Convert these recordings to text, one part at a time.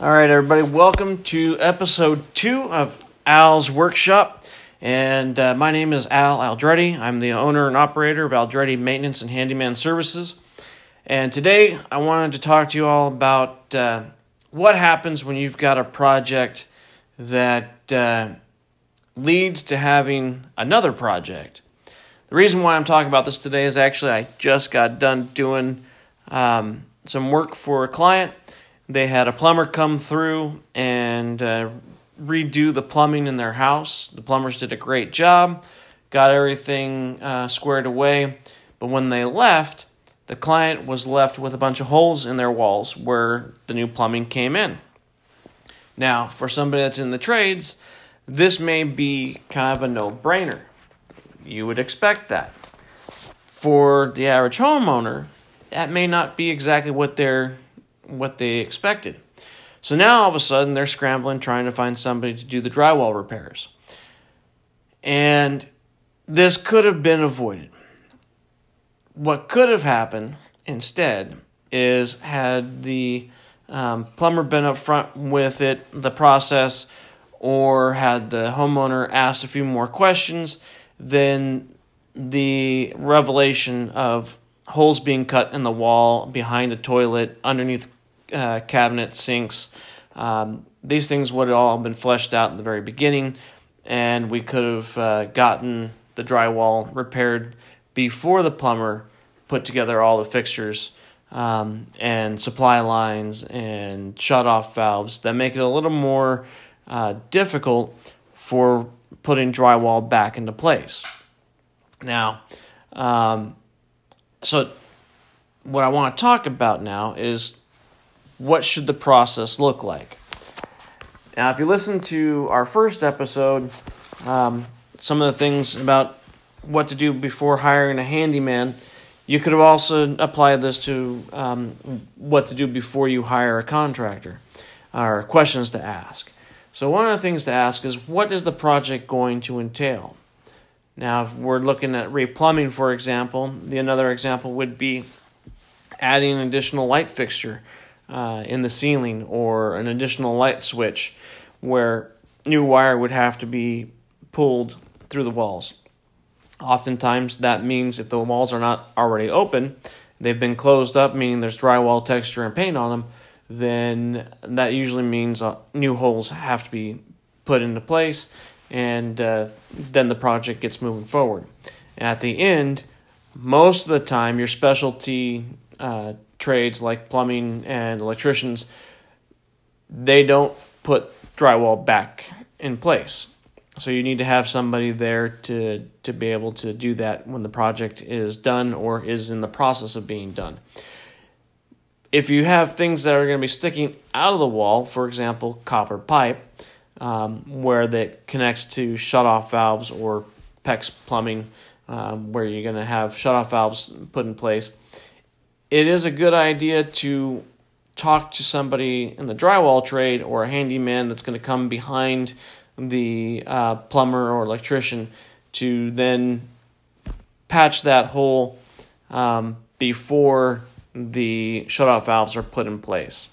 All right, everybody, welcome to episode two of Al's Workshop. And uh, my name is Al Aldretti. I'm the owner and operator of Aldretti Maintenance and Handyman Services. And today I wanted to talk to you all about uh, what happens when you've got a project that uh, leads to having another project. The reason why I'm talking about this today is actually I just got done doing um, some work for a client they had a plumber come through and uh, redo the plumbing in their house. The plumbers did a great job, got everything uh, squared away. But when they left, the client was left with a bunch of holes in their walls where the new plumbing came in. Now, for somebody that's in the trades, this may be kind of a no brainer. You would expect that. For the average homeowner, that may not be exactly what they're what they expected. So now all of a sudden they're scrambling trying to find somebody to do the drywall repairs. And this could have been avoided. What could have happened instead is had the um, plumber been up front with it, the process, or had the homeowner asked a few more questions, then the revelation of holes being cut in the wall behind the toilet, underneath uh, cabinets, sinks. Um, these things would have all been fleshed out in the very beginning, and we could have uh, gotten the drywall repaired before the plumber put together all the fixtures um, and supply lines and shut off valves that make it a little more uh, difficult for putting drywall back into place. Now, um, so what I want to talk about now is what should the process look like? Now, if you listen to our first episode, um, some of the things about what to do before hiring a handyman, you could have also applied this to um, what to do before you hire a contractor, or questions to ask. So, one of the things to ask is what is the project going to entail? Now, if we're looking at replumbing, for example, the another example would be adding an additional light fixture uh, in the ceiling or an additional light switch where new wire would have to be pulled through the walls. Oftentimes, that means if the walls are not already open, they've been closed up, meaning there's drywall texture and paint on them, then that usually means uh, new holes have to be put into place, and uh, then the project gets moving forward. And at the end, most of the time, your specialty uh, trades like plumbing and electricians, they don't put drywall back in place. So you need to have somebody there to to be able to do that when the project is done or is in the process of being done. If you have things that are going to be sticking out of the wall, for example, copper pipe, um, where that connects to shutoff valves or PEX plumbing, um, where you're going to have shutoff valves put in place, it is a good idea to talk to somebody in the drywall trade or a handyman that's going to come behind the uh, plumber or electrician to then patch that hole um, before the shutoff valves are put in place.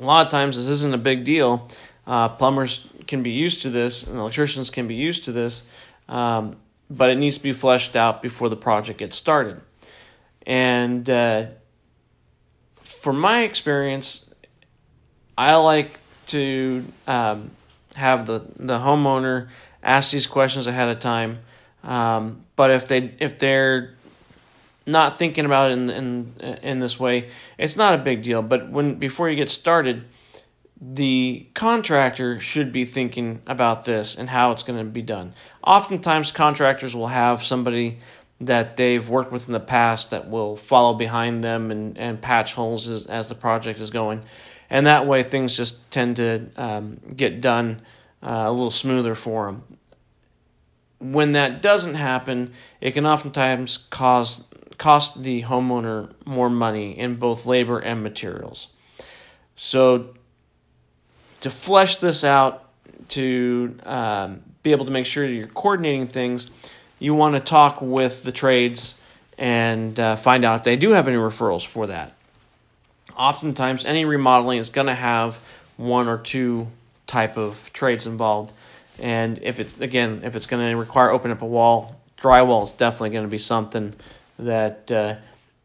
A lot of times, this isn't a big deal. Uh, plumbers can be used to this, and electricians can be used to this, um, but it needs to be fleshed out before the project gets started. And uh, from my experience, I like to um, have the, the homeowner ask these questions ahead of time. Um, but if they if they're not thinking about it in in in this way, it's not a big deal. But when before you get started, the contractor should be thinking about this and how it's going to be done. Oftentimes, contractors will have somebody that they've worked with in the past that will follow behind them and, and patch holes as, as the project is going. And that way, things just tend to um, get done uh, a little smoother for them. When that doesn't happen, it can oftentimes cause cost the homeowner more money in both labor and materials. So, to flesh this out, to um, be able to make sure you're coordinating things, you want to talk with the trades and uh, find out if they do have any referrals for that. oftentimes any remodeling is going to have one or two type of trades involved. And if it's again, if it's going to require opening up a wall, drywall is definitely going to be something that uh,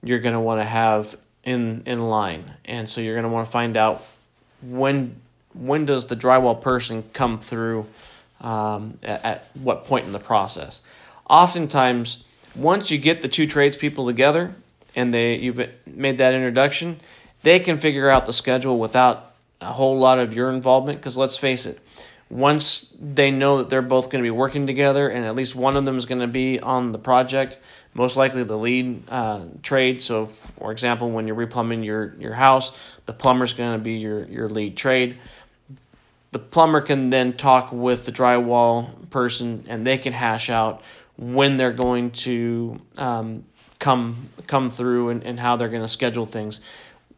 you're going to want to have in in line. And so you're going to want to find out when when does the drywall person come through um, at, at what point in the process. Oftentimes, once you get the two tradespeople together and they you've made that introduction, they can figure out the schedule without a whole lot of your involvement. Because let's face it, once they know that they're both going to be working together and at least one of them is going to be on the project, most likely the lead uh, trade. So, for example, when you're replumbing your, your house, the plumber's going to be your, your lead trade. The plumber can then talk with the drywall person and they can hash out when they're going to um, come come through and, and how they're going to schedule things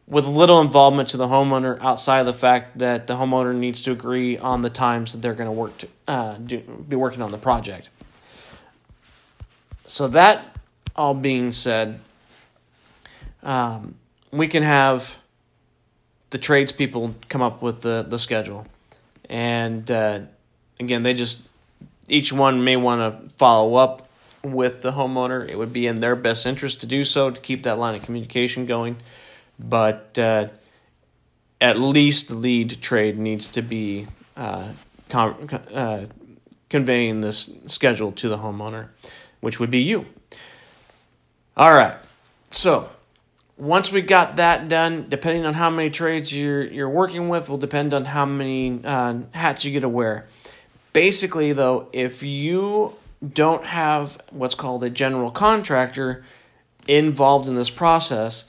with little involvement to the homeowner outside of the fact that the homeowner needs to agree on the times that they're going to work to uh, do, be working on the project. So that all being said, um, we can have the tradespeople come up with the the schedule, and uh, again, they just each one may want to follow up with the homeowner. It would be in their best interest to do so to keep that line of communication going but uh, at least the lead trade needs to be uh, com- uh, conveying this schedule to the homeowner, which would be you. All right, so once we got that done, depending on how many trades you're you're working with, will depend on how many uh, hats you get to wear. Basically, though, if you don't have what's called a general contractor involved in this process,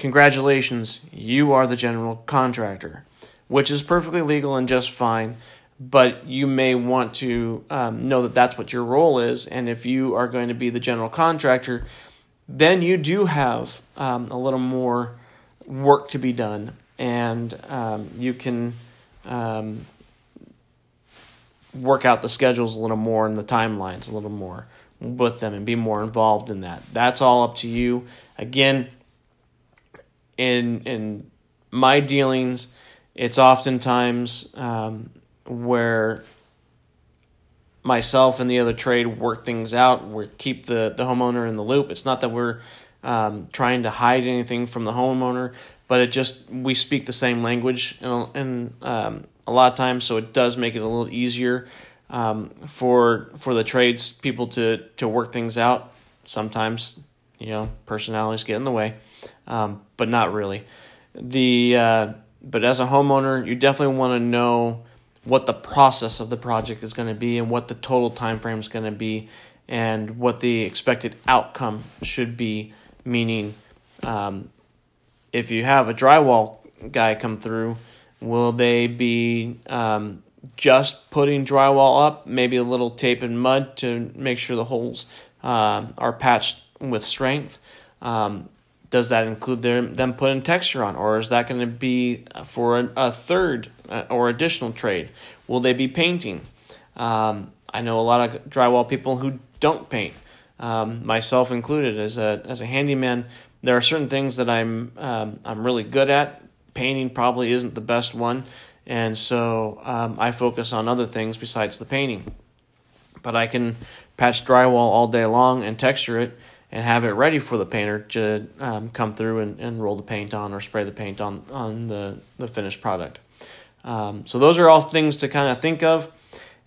Congratulations, you are the general contractor, which is perfectly legal and just fine. But you may want to um, know that that's what your role is. And if you are going to be the general contractor, then you do have um, a little more work to be done. And um, you can um, work out the schedules a little more and the timelines a little more with them and be more involved in that. That's all up to you. Again, in in my dealings, it's oftentimes um, where myself and the other trade work things out. We keep the the homeowner in the loop. It's not that we're um, trying to hide anything from the homeowner, but it just we speak the same language and, and um, a lot of times, so it does make it a little easier um, for for the trades people to to work things out. Sometimes you know personalities get in the way um, but not really. The uh, but as a homeowner, you definitely want to know what the process of the project is going to be and what the total time frame is going to be and what the expected outcome should be. Meaning, um, if you have a drywall guy come through, will they be um, just putting drywall up, maybe a little tape and mud to make sure the holes uh, are patched with strength? Um, does that include them, them putting texture on, or is that going to be for a, a third uh, or additional trade? Will they be painting? Um, I know a lot of drywall people who don't paint, um, myself included. As a as a handyman, there are certain things that I'm um, I'm really good at. Painting probably isn't the best one, and so um, I focus on other things besides the painting. But I can patch drywall all day long and texture it and have it ready for the painter to um, come through and, and roll the paint on or spray the paint on on the, the finished product. Um, so those are all things to kind of think of,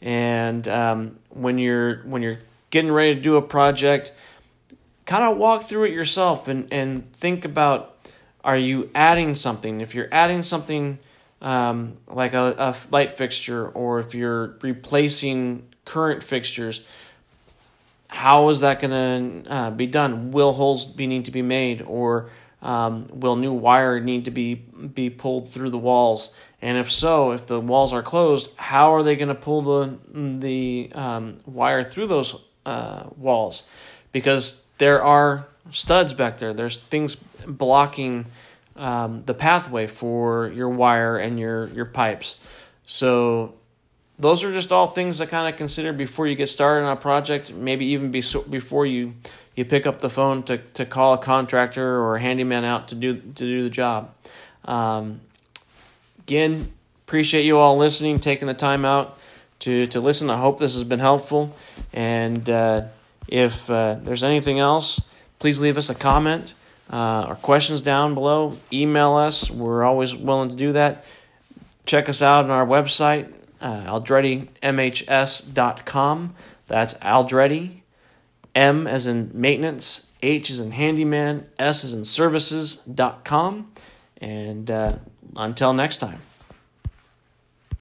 and um, when you're when you're getting ready to do a project, kind of walk through it yourself and and think about are you adding something? If you're adding something um, like a, a light fixture, or if you're replacing current fixtures how is that going to uh, be done? Will holes be need to be made, or um, will new wire need to be be pulled through the walls? And if so, if the walls are closed, how are they going to pull the the um, wire through those uh, walls? Because there are studs back there. There's things blocking um, the pathway for your wire and your your pipes. So those are just all things to kind of consider before you get started on a project. Maybe even be before you you pick up the phone to, to call a contractor or a handyman out to do to do the job. Um, again, appreciate you all listening, taking the time out to, to listen. I hope this has been helpful. And uh, if uh, there's anything else, please leave us a comment uh, or questions down below. Email us. We're always willing to do that. Check us out on our website, uh, aldrettimhs.com. That's Aldretti, M as in maintenance, H as in handyman, S as in services.com. And uh, until next time.